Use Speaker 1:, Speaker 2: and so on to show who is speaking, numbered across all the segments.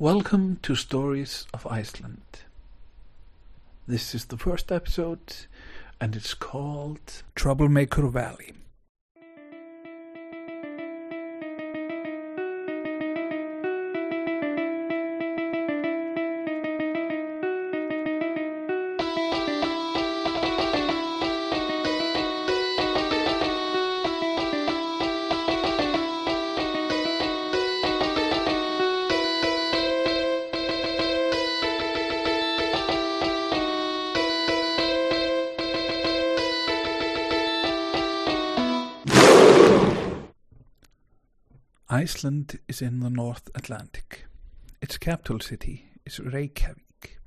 Speaker 1: Welcome to Stories of Iceland. This is the first episode and it's called Troublemaker Valley. Iceland is in the North Atlantic. Its capital city is Reykjavik.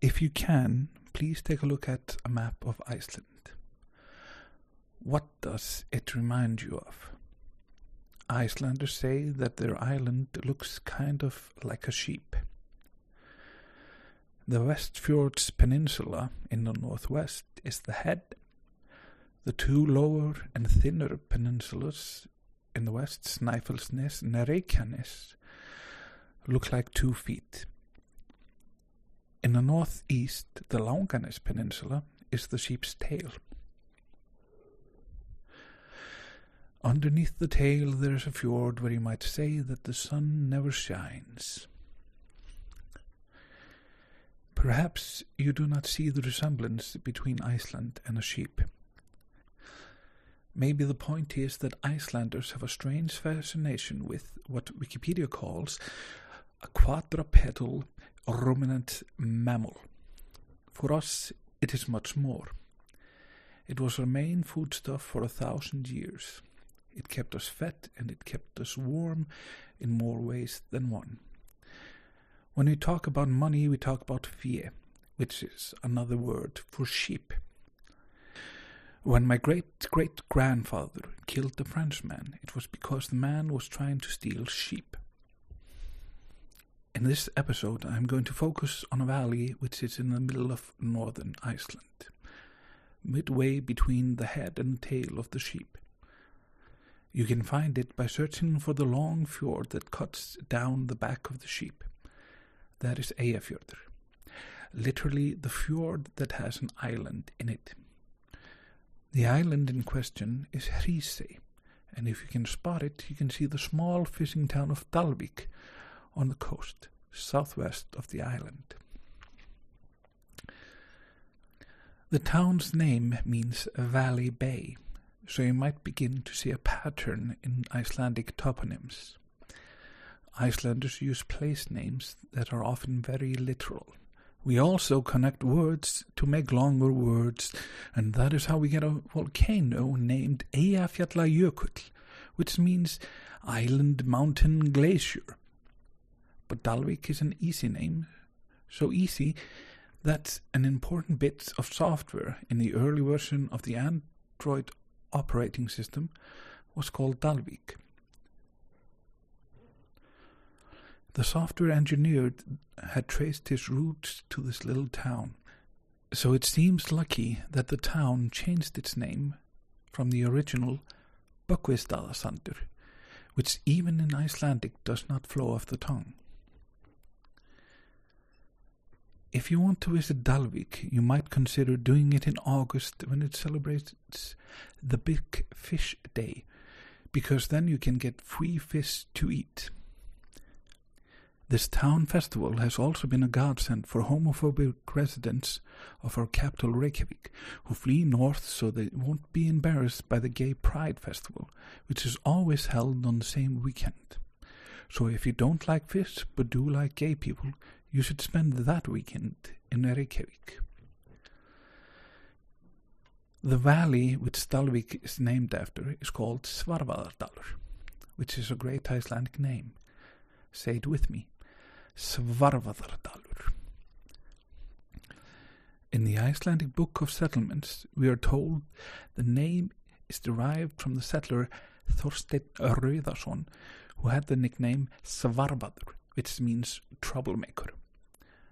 Speaker 1: If you can, please take a look at a map of Iceland. What does it remind you of? Icelanders say that their island looks kind of like a sheep. The Westfjords Peninsula in the northwest is the head. The two lower and thinner peninsulas in the west, Snæfellsnes and look like two feet. In the northeast, the Langanes Peninsula is the sheep's tail. Underneath the tail, there is a fjord where you might say that the sun never shines. Perhaps you do not see the resemblance between Iceland and a sheep. Maybe the point is that Icelanders have a strange fascination with what Wikipedia calls a quadrupedal ruminant mammal. For us, it is much more. It was our main foodstuff for a thousand years. It kept us fed and it kept us warm in more ways than one. When we talk about money, we talk about fie, which is another word for sheep. When my great great grandfather killed the Frenchman, it was because the man was trying to steal sheep. In this episode, I'm going to focus on a valley which is in the middle of northern Iceland, midway between the head and tail of the sheep. You can find it by searching for the long fjord that cuts down the back of the sheep. That is Eyjafjörður, literally the fjord that has an island in it. The island in question is Hrísey, and if you can spot it, you can see the small fishing town of Dalvik on the coast, southwest of the island. The town's name means Valley Bay, so you might begin to see a pattern in Icelandic toponyms. Icelanders use place names that are often very literal. We also connect words to make longer words, and that is how we get a volcano named Eyjafjallajökull, which means island mountain glacier. But Dalvik is an easy name, so easy that an important bit of software in the early version of the Android operating system was called Dalvik. The software engineer had traced his roots to this little town, so it seems lucky that the town changed its name from the original Böggvisstaðasandur, which even in Icelandic does not flow off the tongue. If you want to visit Dalvik, you might consider doing it in August when it celebrates the Big Fish Day, because then you can get free fish to eat. This town festival has also been a godsend for homophobic residents of our capital Reykjavik who flee north so they won't be embarrassed by the Gay Pride Festival, which is always held on the same weekend. So if you don't like fish but do like gay people, you should spend that weekend in Reykjavik. The valley which Dalvik is named after is called Svarfaðardalur, which is a great Icelandic name. Say it with me. Svarfaðardalur. In the Icelandic Book of Settlements, we are told the name is derived from the settler Thorstein Rauðason, who had the nickname Svarfaður, which means troublemaker.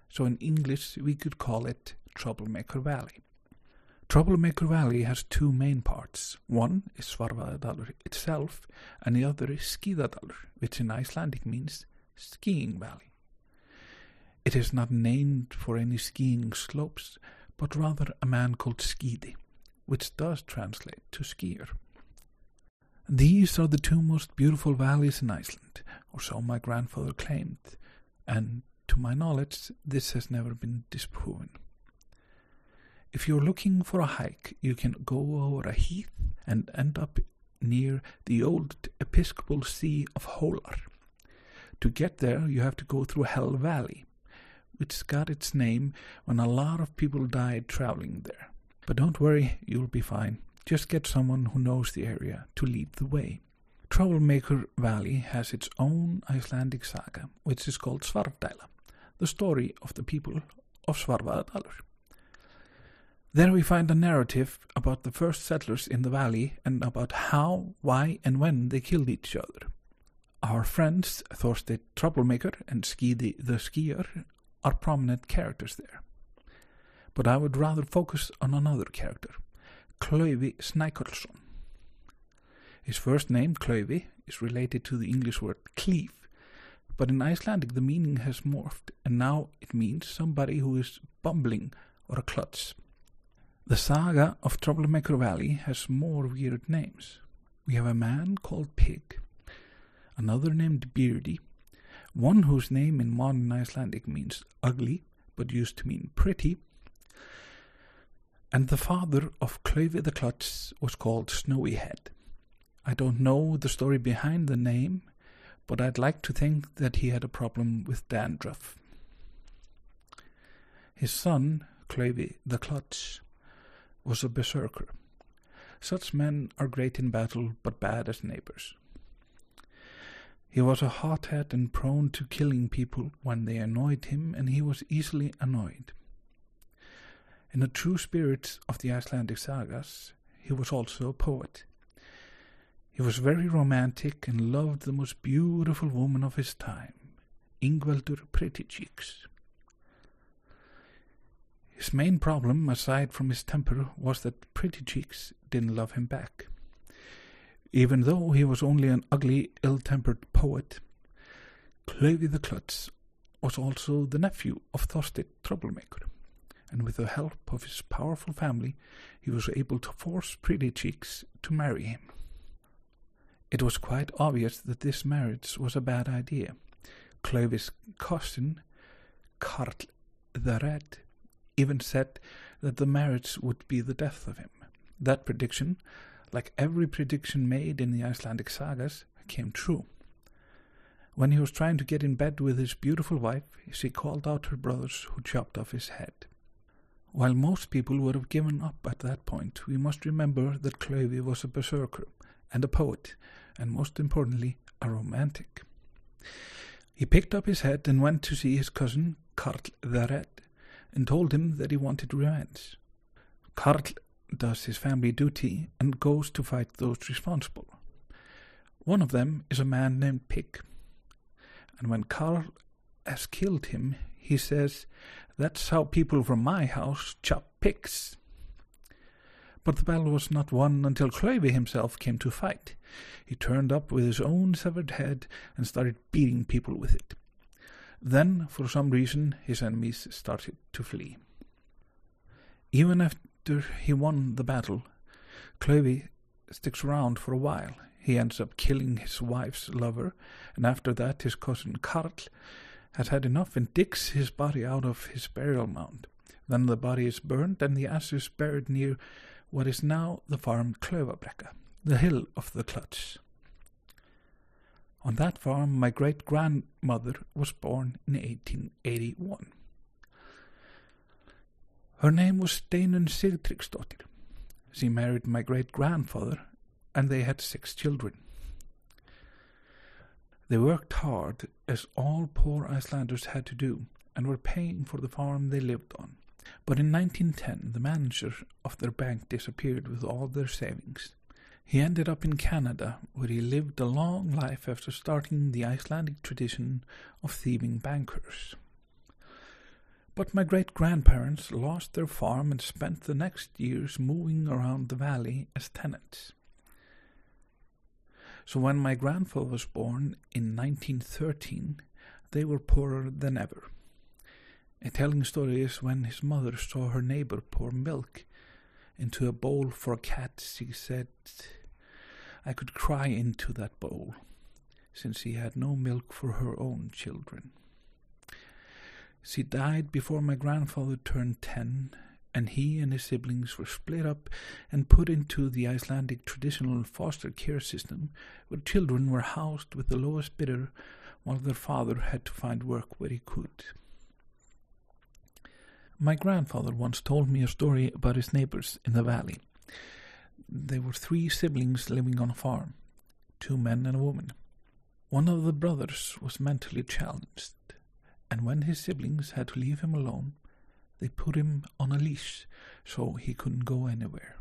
Speaker 1: So in English, we could call it Troublemaker Valley. Troublemaker Valley has two main parts. One is Svarfaðardalur itself, and the other is Skíðadalur, which in Icelandic means Skiing Valley. It is not named for any skiing slopes, but rather a man called Skidi, which does translate to skier. These are the two most beautiful valleys in Iceland, or so my grandfather claimed, and to my knowledge, this has never been disproven. If you're looking for a hike, you can go over a heath and end up near the old Episcopal See of Holar. To get there, you have to go through Hell Valley, which got its name when a lot of people died traveling there. But don't worry, you'll be fine. Just get someone who knows the area to lead the way. Troublemaker Valley has its own Icelandic saga, which is called Svarfdæla, the story of the people of Svarfaðardalur. There we find a narrative about the first settlers in the valley and about how, why, and when they killed each other. Our friends Thorstein Troublemaker and Skidi the Skier are prominent characters there. But I would rather focus on another character, Klaufi Snækollsson. His first name, Klaufi, is related to the English word cleave, but in Icelandic the meaning has morphed and now it means somebody who is bumbling or a klutz. The saga of Troublemaker Valley has more weird names. We have a man called Pig, another named Beardy, one whose name in modern Icelandic means ugly but used to mean pretty, and the father of Klaufi the Klutz was called Snowy Head. I don't know the story behind the name, but I'd like to think that he had a problem with dandruff. His son, Klaufi the Klutz, was a berserker. Such men are great in battle but bad as neighbors. He was a hothead and prone to killing people when they annoyed him, and he was easily annoyed. In the true spirit of the Icelandic sagas, he was also a poet. He was very romantic and loved the most beautiful woman of his time, Ingveldur Pretty Cheeks. His main problem, aside from his temper, was that Pretty Cheeks didn't love him back. Even though he was only an ugly, ill-tempered poet, Klaufi the Klutz was also the nephew of Thorstein Troublemaker, and with the help of his powerful family, he was able to force Pretty Cheeks to marry him. It was quite obvious that this marriage was a bad idea. Klaufi's cousin, Karl the Red, even said that the marriage would be the death of him. That prediction, like every prediction made in the Icelandic sagas, came true. When he was trying to get in bed with his beautiful wife, she called out her brothers who chopped off his head. While most people would have given up at that point, we must remember that Klaufi was a berserker and a poet, and most importantly, a romantic. He picked up his head and went to see his cousin, Karl the Red, and told him that he wanted revenge. Karl does his family duty and goes to fight those responsible. One of them is a man named Pig. And when Karl has killed him, he says, That's how people from my house chop pigs. But the battle was not won until Klaufi himself came to fight. He turned up with his own severed head and started beating people with it. Then, for some reason, his enemies started to flee. Even after he won the battle, Klaufi sticks around for a while. He ends up killing his wife's lover, and after that his cousin Karl has had enough and digs his body out of his burial mound. Then the body is burned and the ashes buried near what is now the farm Klaufabrekka, the hill of the Klutz. On that farm, my great grandmother was born in 1881. Her name was Steinunn Sigtryggsdottir. She married my great grandfather, and they had six children. They worked hard, as all poor Icelanders had to do, and were paying for the farm they lived on. But in 1910, the manager of their bank disappeared with all their savings. He ended up in Canada, where he lived a long life after starting the Icelandic tradition of thieving bankers. But my great grandparents lost their farm and spent the next years moving around the valley as tenants. So when my grandfather was born in 1913, they were poorer than ever. A telling story is when his mother saw her neighbor pour milk into a bowl for a cat, she said, I could cry into that bowl, since he had no milk for her own children. She died before my grandfather turned ten, and he and his siblings were split up and put into the Icelandic traditional foster care system, where children were housed with the lowest bidder while their father had to find work where he could. My grandfather once told me a story about his neighbors in the valley. There were three siblings living on a farm, two men and a woman. One of the brothers was mentally challenged, and when his siblings had to leave him alone, they put him on a leash so he couldn't go anywhere.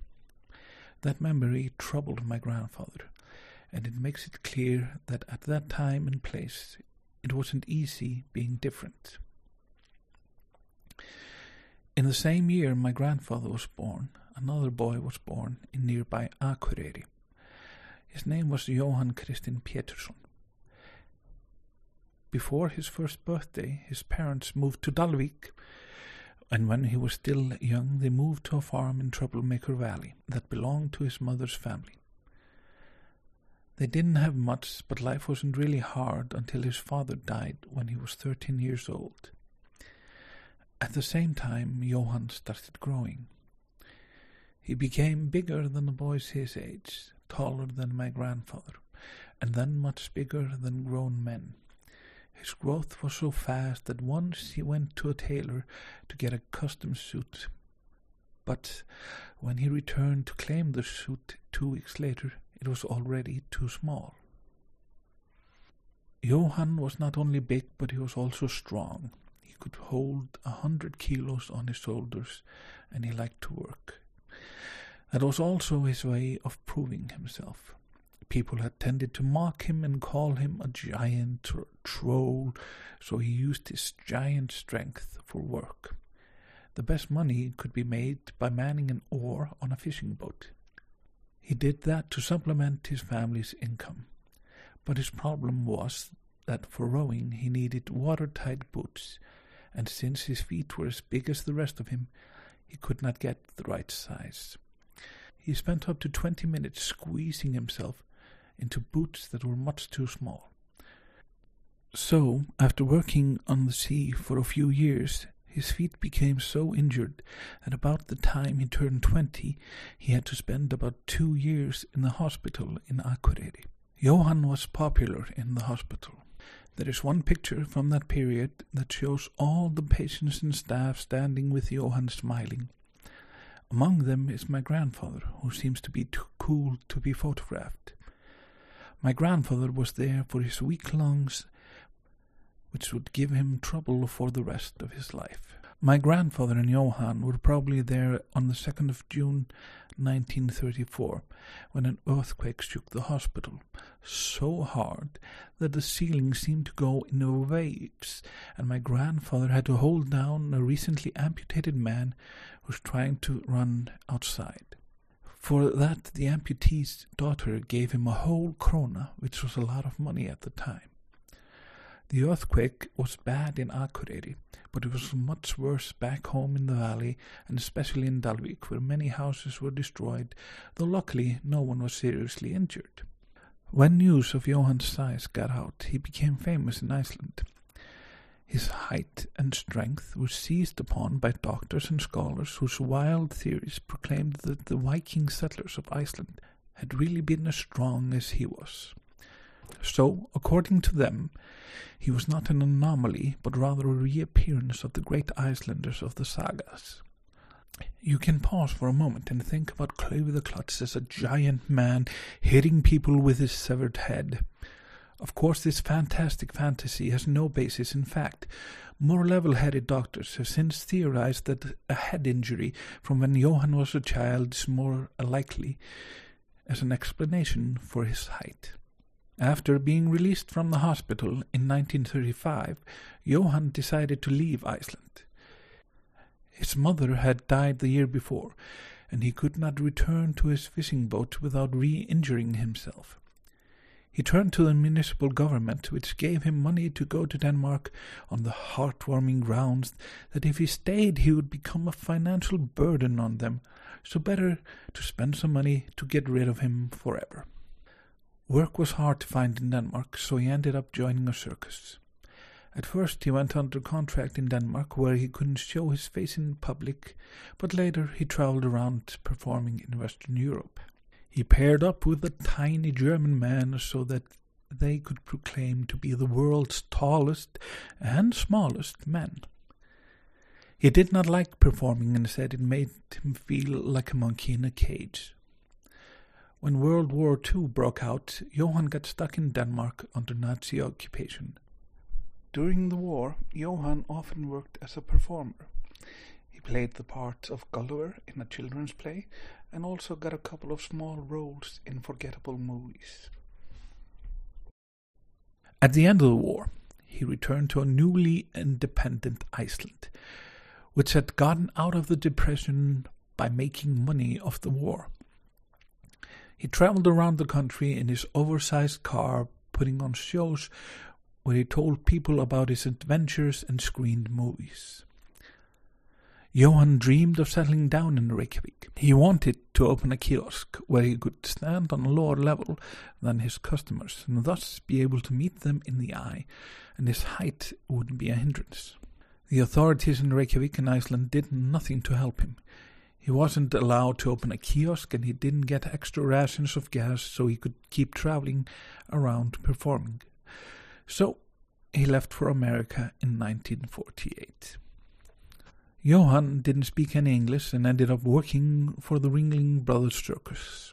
Speaker 1: That memory troubled my grandfather, and it makes it clear that at that time and place it wasn't easy being different. In the same year my grandfather was born, another boy was born in nearby Akureyri. His name was Johann Christian Peterson. Before his first birthday, his parents moved to Dalvik, and when he was still young, they moved to a farm in Troublemaker Valley that belonged to his mother's family. They didn't have much, but life wasn't really hard until his father died when he was 13 years old. At the same time, Johann started growing. He became bigger than the boys his age, taller than my grandfather, and then much bigger than grown men. His growth was so fast that once he went to a tailor to get a custom suit. But when he returned to claim the suit two weeks later, it was already too small. Johann was not only big, but he was also strong. He could hold a hundred kilos on his shoulders, and he liked to work. That was also his way of proving himself. People had tended to mock him and call him a giant or a troll, so he used his giant strength for work. The best money could be made by manning an oar on a fishing boat. He did that to supplement his family's income. But his problem was that for rowing he needed watertight boots, and since his feet were as big as the rest of him, he could not get the right size. He spent up to twenty minutes squeezing himself into boots that were much too small. So, after working on the sea for a few years, his feet became so injured that about the time he turned twenty, he had to spend about two years in the hospital in Akureyri. Johann was popular in the hospital. There is one picture from that period that shows all the patients and staff standing with Johann smiling. Among them is my grandfather, who seems to be too cool to be photographed. My grandfather was there for his weak lungs which would give him trouble for the rest of his life. My grandfather and Johann were probably there on the 2nd of June 1934 when an earthquake shook the hospital so hard that the ceiling seemed to go in waves, and my grandfather had to hold down a recently amputated man who was trying to run outside. For that, the amputee's daughter gave him a whole krona, which was a lot of money at the time. The earthquake was bad in Akureyri, but it was much worse back home in the valley, and especially in Dalvik, where many houses were destroyed, though luckily no one was seriously injured. When news of Johann's size got out, he became famous in Iceland. His height and strength were seized upon by doctors and scholars whose wild theories proclaimed that the Viking settlers of Iceland had really been as strong as he was. So, according to them, he was not an anomaly, but rather a reappearance of the great Icelanders of the sagas. You can pause for a moment and think about Klaufi the Klutz as a giant man hitting people with his severed head. Of course, this fantastic fantasy has no basis in fact. More level headed doctors have since theorized that a head injury from when Johann was a child is more likely as an explanation for his height. After being released from the hospital in 1935, Johann decided to leave Iceland. His mother had died the year before, and he could not return to his fishing boat without re injuring himself. He turned to the municipal government, which gave him money to go to Denmark on the heartwarming grounds that if he stayed, he would become a financial burden on them, so better to spend some money to get rid of him forever. Work was hard to find in Denmark, so he ended up joining a circus. At first, he went under contract in Denmark, where he couldn't show his face in public, but later he traveled around performing in Western Europe. He paired up with a tiny German man so that they could proclaim to be the world's tallest and smallest men. He did not like performing and said it made him feel like a monkey in a cage. When World War II broke out, Johan got stuck in Denmark under Nazi occupation. During the war, Johan often worked as a performer. Played the part of Gulliver in a children's play and also got a couple of small roles in forgettable movies. At the end of the war, he returned to a newly independent Iceland, which had gotten out of the depression by making money off the war. He traveled around the country in his oversized car, putting on shows where he told people about his adventures and screened movies. Johan dreamed of settling down in Reykjavik. He wanted to open a kiosk where he could stand on a lower level than his customers and thus be able to meet them in the eye, and his height wouldn't be a hindrance. The authorities in Reykjavik and Iceland did nothing to help him. He wasn't allowed to open a kiosk and he didn't get extra rations of gas so he could keep traveling around performing. So he left for America in 1948. Johan didn't speak any English and ended up working for the Ringling Brothers Circus.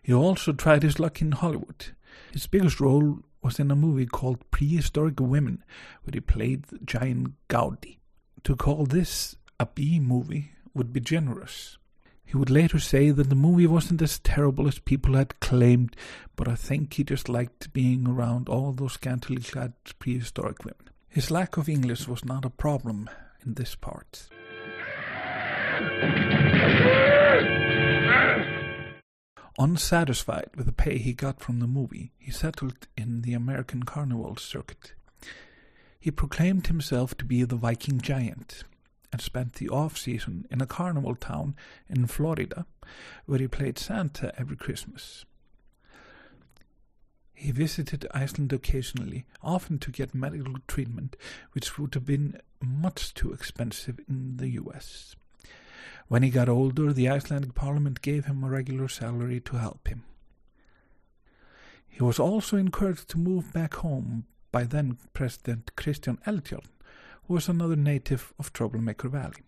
Speaker 1: He also tried his luck in Hollywood. His biggest role was in a movie called Prehistoric Women, where he played the giant Gaudi. To call this a B movie would be generous. He would later say that the movie wasn't as terrible as people had claimed, but I think he just liked being around all those scantily clad prehistoric women. His lack of English was not a problem in this part. Unsatisfied with the pay he got from the movie, he settled in the American carnival circuit. He proclaimed himself to be the Viking giant and spent the off season in a carnival town in Florida where he played Santa every Christmas. He visited Iceland occasionally, often to get medical treatment, which would have been much too expensive in the US. When he got older, the Icelandic parliament gave him a regular salary to help him. He was also encouraged to move back home by then President Kristján Eldjárn, who was another native of Troublemaker Valley.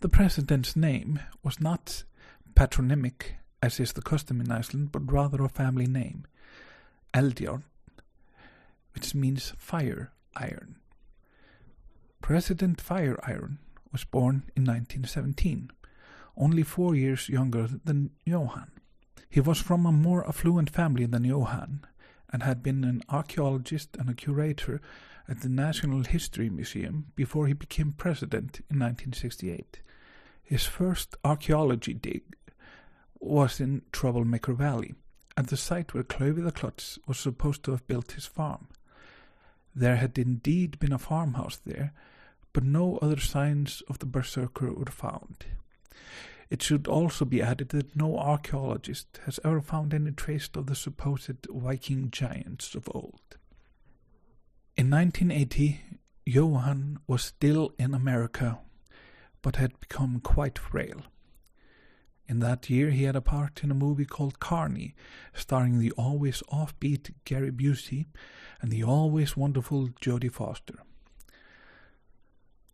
Speaker 1: The president's name was not patronymic, as is the custom in Iceland, but rather a family name, Eldjárn, which means fire iron. President Fire Iron was born in 1917, only four years younger than Johann. He was from a more affluent family than Johann and had been an archaeologist and a curator at the National History Museum before he became president in 1968. His first archaeology dig was in Troublemaker Valley, at the site where Klaufi the Klutz was supposed to have built his farm. There had indeed been a farmhouse there, but no other signs of the berserker were found. It should also be added that no archaeologist has ever found any trace of the supposed Viking giants of old. In 1980, Johan was still in America, but had become quite frail. In that year, he had a part in a movie called Carny, starring the always offbeat Gary Busey and the always wonderful Jodie Foster.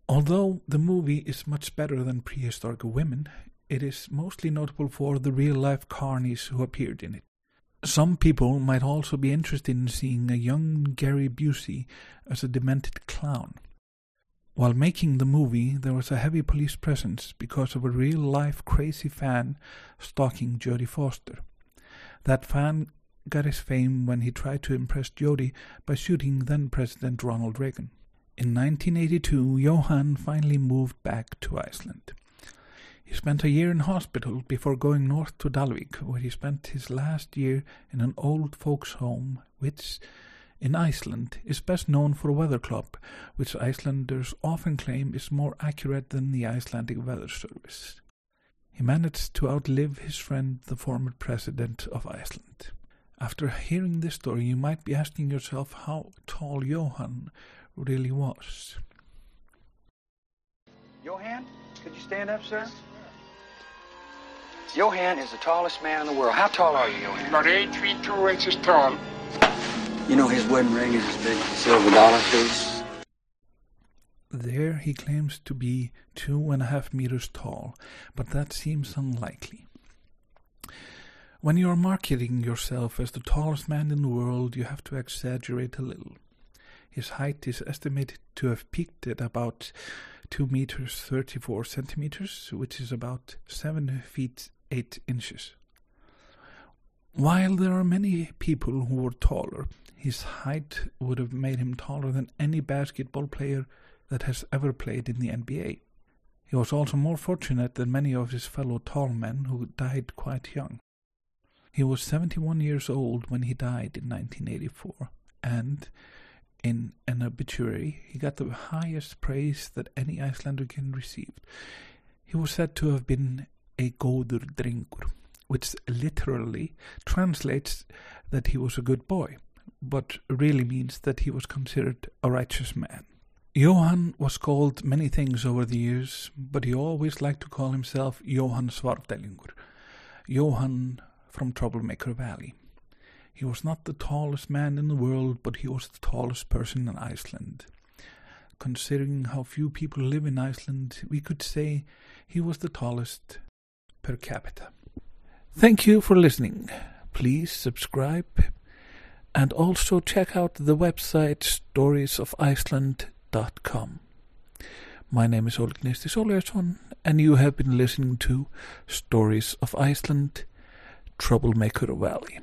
Speaker 1: Although the movie is much better than Prehistoric Women, it is mostly notable for the real life carnies who appeared in it. Some people might also be interested in seeing a young Gary Busey as a demented clown. While making the movie, there was a heavy police presence because of a real life crazy fan stalking Jodie Foster. That fan got his fame when he tried to impress Jodie by shooting then President Ronald Reagan. In 1982, Johan finally moved back to Iceland. He spent a year in hospital before going north to Dalvik, where he spent his last year in an old folks' home, which, in Iceland, is best known for a weather club, which Icelanders often claim is more accurate than the Icelandic Weather Service. He managed to outlive his friend, the former president of Iceland. After hearing this story, you might be asking yourself how tall Johan really was.
Speaker 2: Johan, could you stand up, sir? Johan is the tallest man in the world. How tall are you, Johan?
Speaker 3: About eight feet two inches tall.
Speaker 2: You know his wedding ring is as big as a silver dollar piece.
Speaker 1: There he claims to be two and a half meters tall, but that seems unlikely. When you are marketing yourself as the tallest man in the world, you have to exaggerate a little. His height is estimated to have peaked at about 2 meters 34 centimeters, which is about 7 feet 8 inches. While there are many people who were taller, his height would have made him taller than any basketball player that has ever played in the NBA. He was also more fortunate than many of his fellow tall men who died quite young. He was 71 years old when he died in 1984, and in an obituary he got the highest praise that any Icelander can receive. He was said to have been a góður drengur, which literally translates that he was a good boy, but really means that he was considered a righteous man. Johan was called many things over the years, but he always liked to call himself Johan Svarfdælingur, Johan from Troublemaker Valley. He was not the tallest man in the world, but he was the tallest person in Iceland. Considering how few people live in Iceland, we could say he was the tallest per capita. Thank you for listening. Please subscribe and also check out the website storiesoficeland.com. My name is Óli Gneisti Sóleyjarson, and you have been listening to Stories of Iceland, Troublemaker Valley.